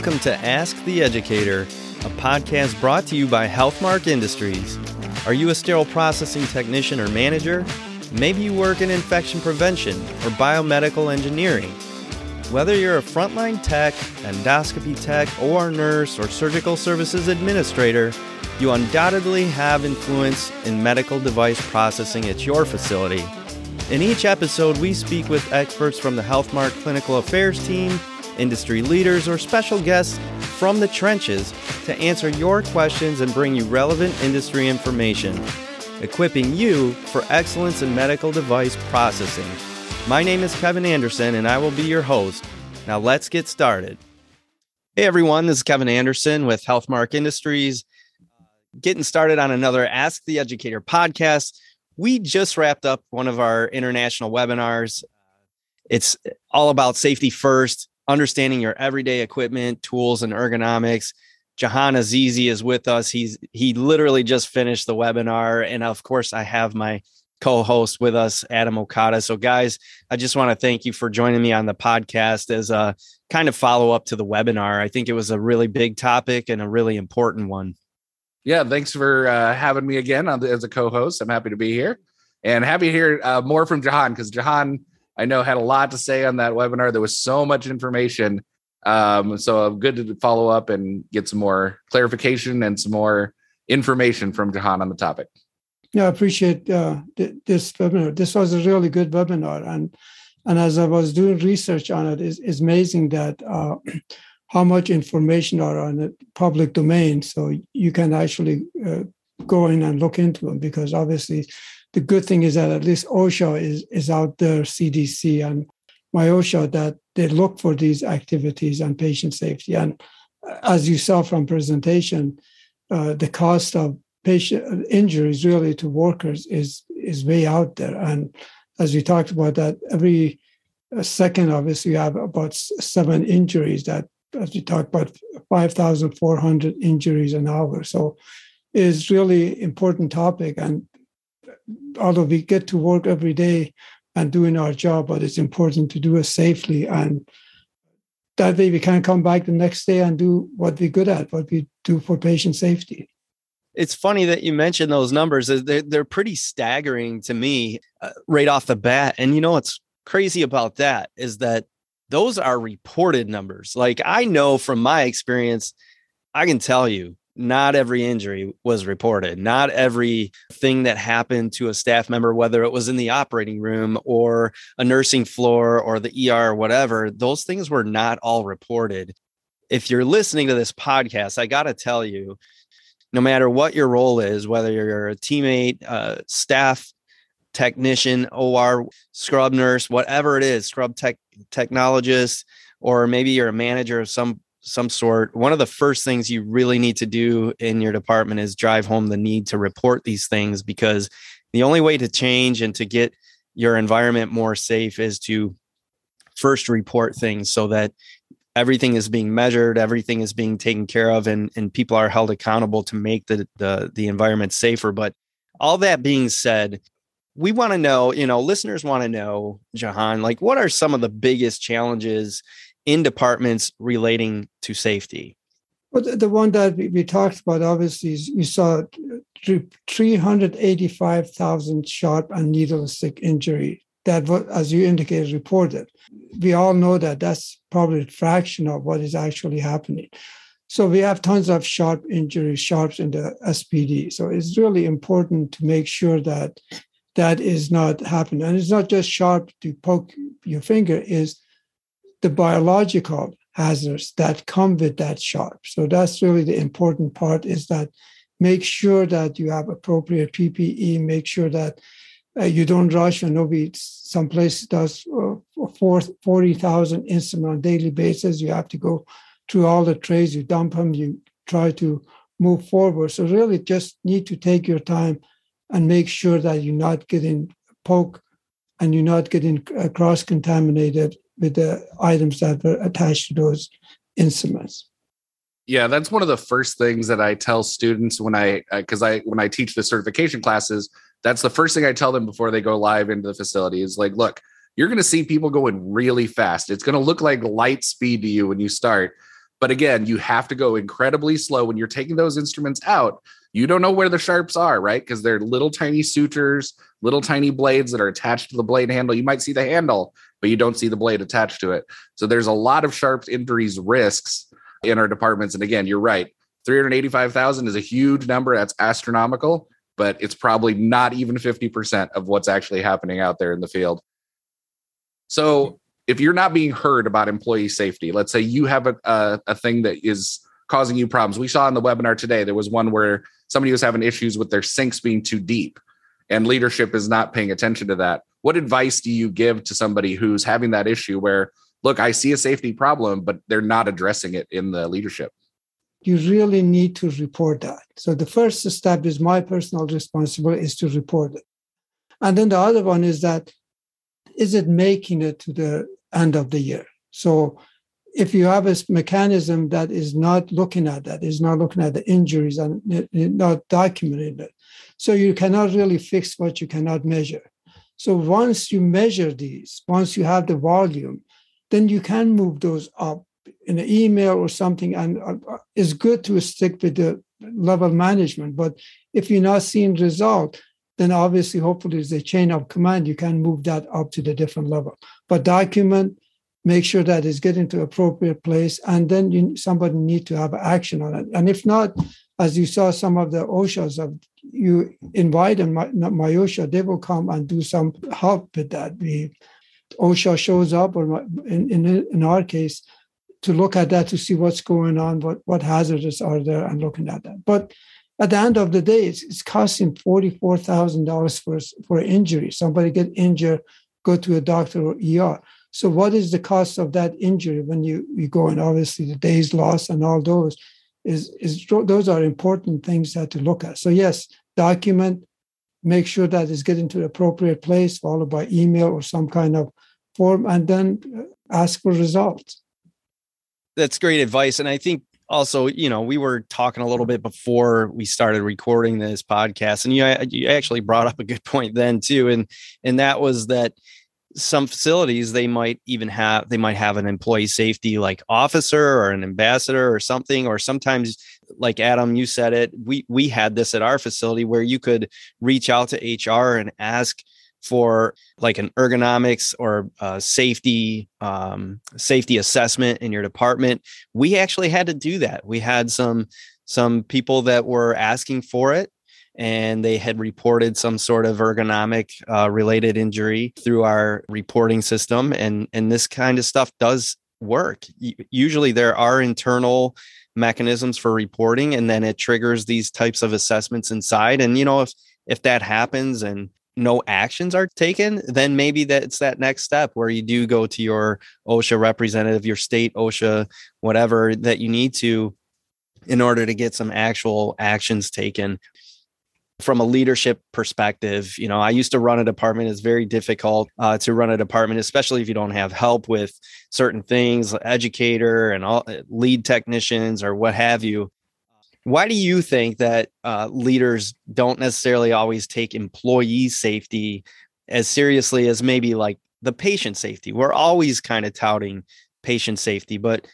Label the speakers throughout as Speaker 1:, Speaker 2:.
Speaker 1: Welcome to Ask the Educator, a podcast brought to you by Healthmark Industries. Are you a sterile processing technician or manager? Maybe you work in infection prevention or biomedical engineering. Whether you're a frontline tech, endoscopy tech, OR nurse, or surgical services administrator, you undoubtedly have influence in medical device processing at your facility. In each episode, we speak with experts from the Healthmark Clinical Affairs team industry leaders, or special guests from the trenches to answer your questions and bring you relevant industry information, equipping you for excellence in medical device processing. My name is Kevin Anderson, and I will be your host. Now, let's get started. Hey, everyone, this is Kevin Anderson with Healthmark Industries. Getting started on another Ask the Educator podcast. We just wrapped up one of our international webinars. It's all about safety first understanding your everyday equipment, tools, and ergonomics. Jahan Azizi is with us. He's he literally just finished the webinar, and of course, I have my co-host with us, Adam Okada. So, guys, I just want to thank you for joining me on the podcast as a kind of follow up to the webinar. I think it was a really big topic and a really important one.
Speaker 2: Yeah, thanks for uh, having me again as a co-host. I'm happy to be here, and happy to hear uh, more from Jahan because Jahan I know had a lot to say on that webinar. There was so much information. Um, so good to follow up and get some more clarification and some more information from Jahan on the topic.
Speaker 3: Yeah, I appreciate uh, th- this webinar. This was a really good webinar, and and as I was doing research on it, it's, it's amazing that uh, how much information are on the public domain. So you can actually uh, go in and look into them because obviously the good thing is that at least OSHA is, is out there, CDC and MIOSHA, that they look for these activities and patient safety. And as you saw from presentation, uh, the cost of patient injuries really to workers is is way out there. And as we talked about that, every uh, second, obviously, you have about seven injuries that, as we talked about, 5,400 injuries an hour. So is really important topic. And although we get to work every day and doing our job, but it's important to do it safely. And that way we can come back the next day and do what we're good at, what we do for patient safety.
Speaker 1: It's funny that you mentioned those numbers. They're, pretty staggering to me uh, right off the bat. And you know what's crazy about that is that those are reported numbers. Like I know from my experience, I can tell you not every injury was reported. Not every thing that happened to a staff member, whether it was in the operating room or a nursing floor or the ER or whatever, those things were not all reported. If you're listening to this podcast, I got to tell you, no matter what your role is, whether you're a teammate, uh, staff, technician, OR, scrub nurse, whatever it is, scrub tech technologist, or maybe you're a manager of some some sort, one of the first things you really need to do in your department is drive home the need to report these things because the only way to change and to get your environment more safe is to first report things so that everything is being measured everything is being taken care of and, and people are held accountable to make the, the the environment safer. But all that being said we want to know you know listeners want to know jahan like what are some of the biggest challenges in departments relating to safety?
Speaker 3: Well, the, the one that we, talked about, obviously, is you saw 385,000 sharp and needle stick injury that, as you indicated, reported. We all know that that's probably a fraction of what is actually happening. So we have tons of sharp injuries, sharps in the SPD. So it's really important to make sure that that is not happening. And it's not just sharp to poke your finger, is the biological hazards that come with that sharp. So that's really the important part is that make sure that you have appropriate PPE, make sure that uh, you don't rush. I know we some places does uh, 40,000 instruments on a daily basis. You have to go through all the trays, you dump them, you try to move forward. So really just need to take your time and make sure that you're not getting poke and you're not getting uh, cross-contaminated with the items that were attached to those instruments.
Speaker 2: Yeah, that's one of the first things that I tell students when I uh, because I when I teach the certification classes, that's the first thing I tell them before they go live into the facility is like, look, you're going to see people going really fast. It's going to look like light speed to you when you start, But again, you have to go incredibly slow when you're taking those instruments out. You don't know where the sharps are, right? Because they're little tiny sutures, little tiny blades that are attached to the blade handle. You might see the handle, but you don't see the blade attached to it. So there's a lot of sharp injuries risks in our departments. And again, you're right. 385,000 is a huge number. That's astronomical, but it's probably not even 50% of what's actually happening out there in the field. So if you're not being heard about employee safety, let's say you have a, a, a thing that is causing you problems. We saw in the webinar today, there was one where somebody was having issues with their sinks being too deep and leadership is not paying attention to that. What advice do you give to somebody who's having that issue where, look, I see a safety problem, but they're not addressing it in the leadership?
Speaker 3: You really need to report that. So the first step is my personal responsibility is to report it. And then the other one is that is it making it to the end of the year? So if you have a mechanism that is not looking at that, is not looking at the injuries and not documenting it, so you cannot really fix what you cannot measure. So once you measure these, once you have the volume, then you can move those up in an email or something. And uh, uh, it's good to stick with the level management. But if you're not seeing result, then obviously, hopefully, there's a chain of command. You can move that up to the different level. But document, make sure that it's getting to appropriate place, and then you, somebody need to have action on it. And if not, as you saw some of the OSHAs of you invite them, my, MIOSHA, they will come and do some help with that. The OSHA shows up, or in, in, in our case, to look at that to see what's going on, what, what hazards are there, and looking at that. But at the end of the day, it's, it's costing forty-four thousand dollars for for injury. Somebody get injured, go to a doctor or ER. So, what is the cost of that injury when you you go and obviously the days lost and all those is is those are important things that to look at. So yes, document, make sure that it's getting to the appropriate place, followed by email or some kind of form, and then uh, ask for results.
Speaker 1: That's great advice, and I think also, you know, we were talking a little bit before we started recording this podcast, and you you actually brought up a good point then too, and and that was that some facilities they might even have they might have an employee safety like officer or an ambassador or something or sometimes like adam you said it we we had this at our facility where you could reach out to hr and ask for like an ergonomics or safety um, safety assessment in your department. We actually had to do that. We had some some people that were asking for it and they had reported some sort of ergonomic uh, related injury through our reporting system and and this kind of stuff does work. Usually there are internal mechanisms for reporting and then it triggers these types of assessments inside and you know if if that happens and no actions are taken then maybe that's that next step where you do go to your osha representative your state osha whatever that you need to in order to get some actual actions taken from a leadership perspective you know i used to run a department. It's very difficult uh, to run a department especially if you don't have help with certain things educator and all lead technicians or what have you. Why do you think that uh, leaders don't necessarily always take employee safety as seriously as maybe like the patient safety? We're always kind of touting patient safety but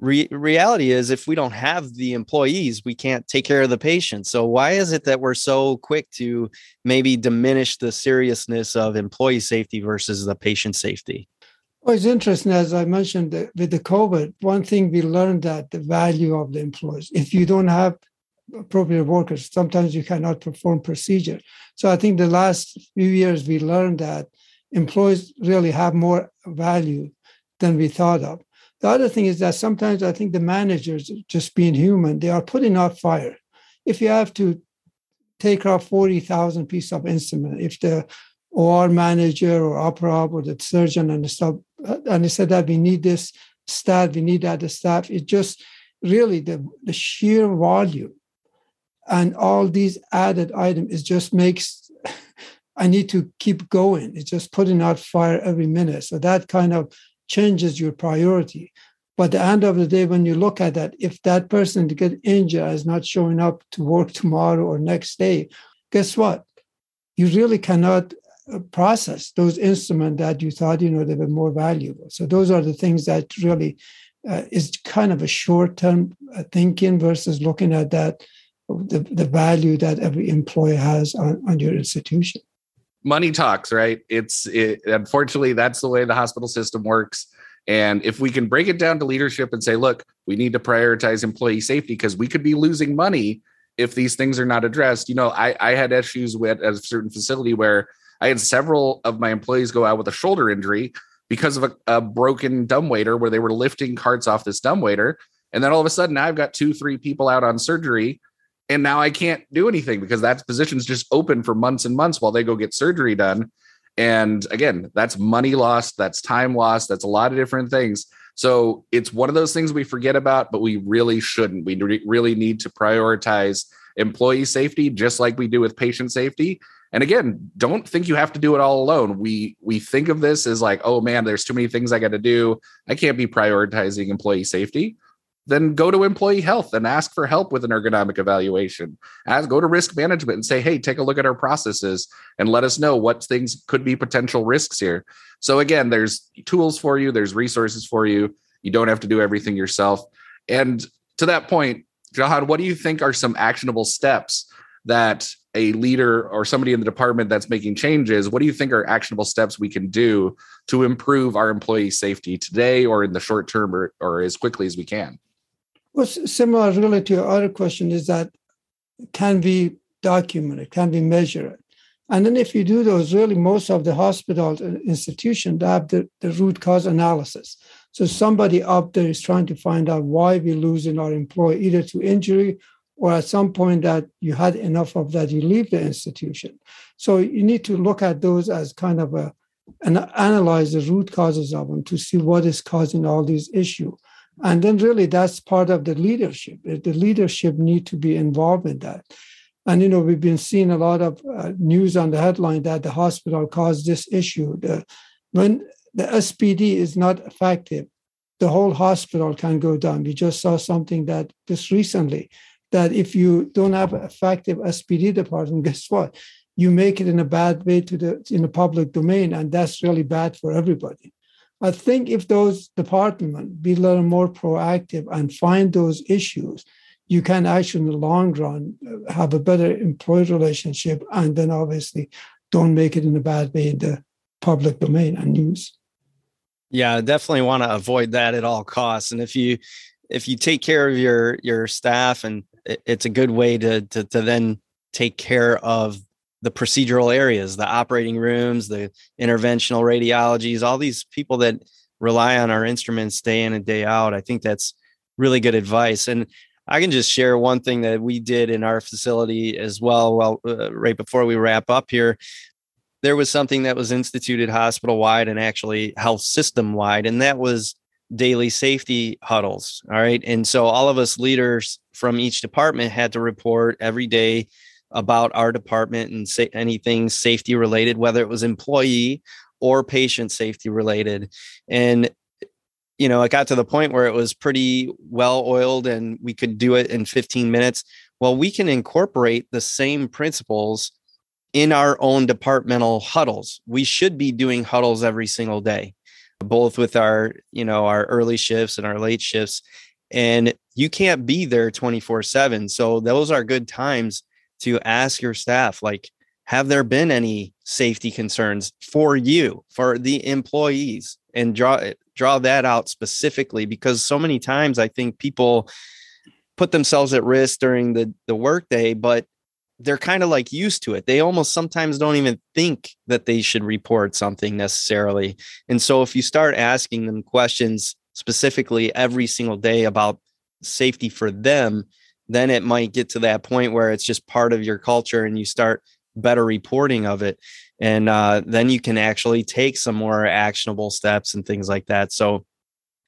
Speaker 1: Re- reality is if we don't have the employees we can't take care of the patients so why is it that we're so quick to maybe diminish the seriousness of employee safety versus the patient safety?
Speaker 3: Well it's interesting as i mentioned with the covid one thing we learned that the value of the employees if you don't have appropriate workers sometimes you cannot perform procedure. So i think the last few years we learned that employees really have more value than we thought of the other thing is that sometimes I think the managers, just being human, they are putting out fire. If you have to take off 40,000 pieces of instrument, if the OR manager or opera or the surgeon and the stuff, uh, and they said that we need this staff, we need that staff, it just really the, the sheer volume and all these added items, it just makes I need to keep going. It's just putting out fire every minute. So that kind of changes your priority. But at the end of the day, when you look at that, if that person to get injured is not showing up to work tomorrow or next day, guess what? You really cannot uh, process those instruments that you thought you know they were more valuable. So those are the things that really uh, is kind of a short term uh, thinking versus looking at that the, the value that every employee has on, on your institution
Speaker 2: money talks right? It's it, unfortunately that's the way the hospital system works. And if we can break it down to leadership and say look we need to prioritize employee safety because we could be losing money if these things are not addressed. You know i i had issues with a certain facility where i had several of my employees go out with a shoulder injury because of a, a broken dumbwaiter where they were lifting carts off this dumbwaiter and then all of a sudden now i've got two three people out on surgery and now I can't do anything because that position's just open for months and months while they go get surgery done. And again, that's money lost, that's time lost, that's a lot of different things. So it's one of those things we forget about, but we really shouldn't. We re- really need to prioritize employee safety just like we do with patient safety. And again, don't think you have to do it all alone. We we think of this as like, oh man, there's too many things I got to do. I can't be prioritizing employee safety then go to employee health and ask for help with an ergonomic evaluation. As go to risk management and say, hey, take a look at our processes and let us know what things could be potential risks here. So again, there's tools for you, there's resources for you. You don't have to do everything yourself. And to that point, Jahan, what do you think are some actionable steps that a leader or somebody in the department that's making changes, what do you think are actionable steps we can do to improve our employee safety today or in the short term or, or as quickly as we can?
Speaker 3: Well, similar really to your other question is that can be documented, can be measured. And then if you do those, really most of the hospitals and institutions have the, the root cause analysis. So somebody up there is trying to find out why we're losing our employee, either to injury or at some point that you had enough of that, you leave the institution. So you need to look at those as kind of a and analyze the root causes of them to see what is causing all these issues. And then really that's part of the leadership. The leadership need to be involved in that. And you know we've been seeing a lot of uh, news on the headline that the hospital caused this issue. The, when the SPD is not effective, the whole hospital can go down. We just saw something that just recently that if you don't have effective SPD department, guess what? You make it in a bad way to the in the public domain, and that's really bad for everybody. I think if those departments be a little more proactive and find those issues, you can actually, in the long run, uh, have a better employee relationship, and then obviously don't make it in a bad way in the public domain and news.
Speaker 1: Yeah, definitely want to avoid that at all costs. And if you if you take care of your your staff, and it's a good way to to, to then take care of the procedural areas, the operating rooms, the interventional radiologies, all these people that rely on our instruments day in and day out. I think that's really good advice. And I can just share one thing that we did in our facility as well. Well, uh, right before we wrap up here, there was something that was instituted hospital wide and actually health system wide, and that was daily safety huddles. All right. And so all of us leaders from each department had to report every day about our department and say anything safety related, whether it was employee or patient safety related. And you know, it got to the point where it was pretty well oiled and we could do it in 15 minutes. Well, we can incorporate the same principles in our own departmental huddles. We should be doing huddles every single day, both with our, you know, our early shifts and our late shifts. And you can't be there 24 7. So those are good times to ask your staff like have there been any safety concerns for you for the employees? and draw eh, draw that out specifically because so many times i think people put themselves at risk during the the workday but they're kind of like used to it. They almost sometimes don't even think that they should report something necessarily. And so if you start asking them questions specifically every single day about safety for them then it might get to that point where it's just part of your culture and you start better reporting of it. And uh, then you can actually take some more actionable steps and things like that. So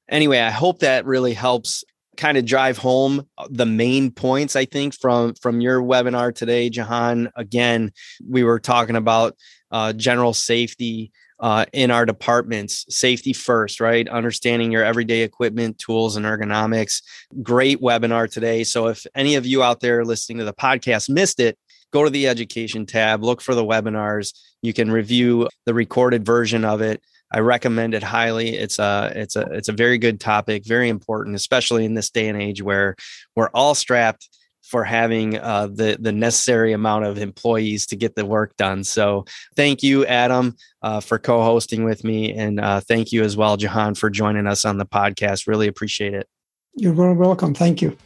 Speaker 1: anyway i hope that really helps kind of drive home the main points i think from from your webinar today jahan. Again we were talking about uh, general safety uh, in our departments. Safety first, right? Understanding your everyday equipment, tools, and ergonomics. Great webinar today. So if any of you out there listening to the podcast missed it, go to the education tab, look for the webinars. You can review the recorded version of it I recommend it highly. It's a it's a it's a very good topic, very important, especially in this day and age where we're all strapped for having uh, the the necessary amount of employees to get the work done. So thank you, Adam, uh, for co-hosting with me, and uh, thank you as well, Jahan, for joining us on the podcast. Really appreciate it.
Speaker 3: You're very welcome. Thank you.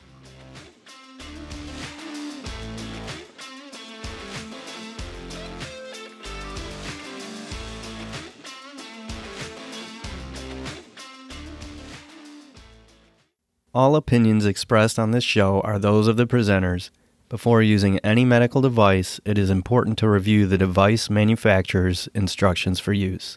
Speaker 1: All opinions expressed on this show are those of the presenters. Before using any medical device, it is important to review the device manufacturer's instructions for use.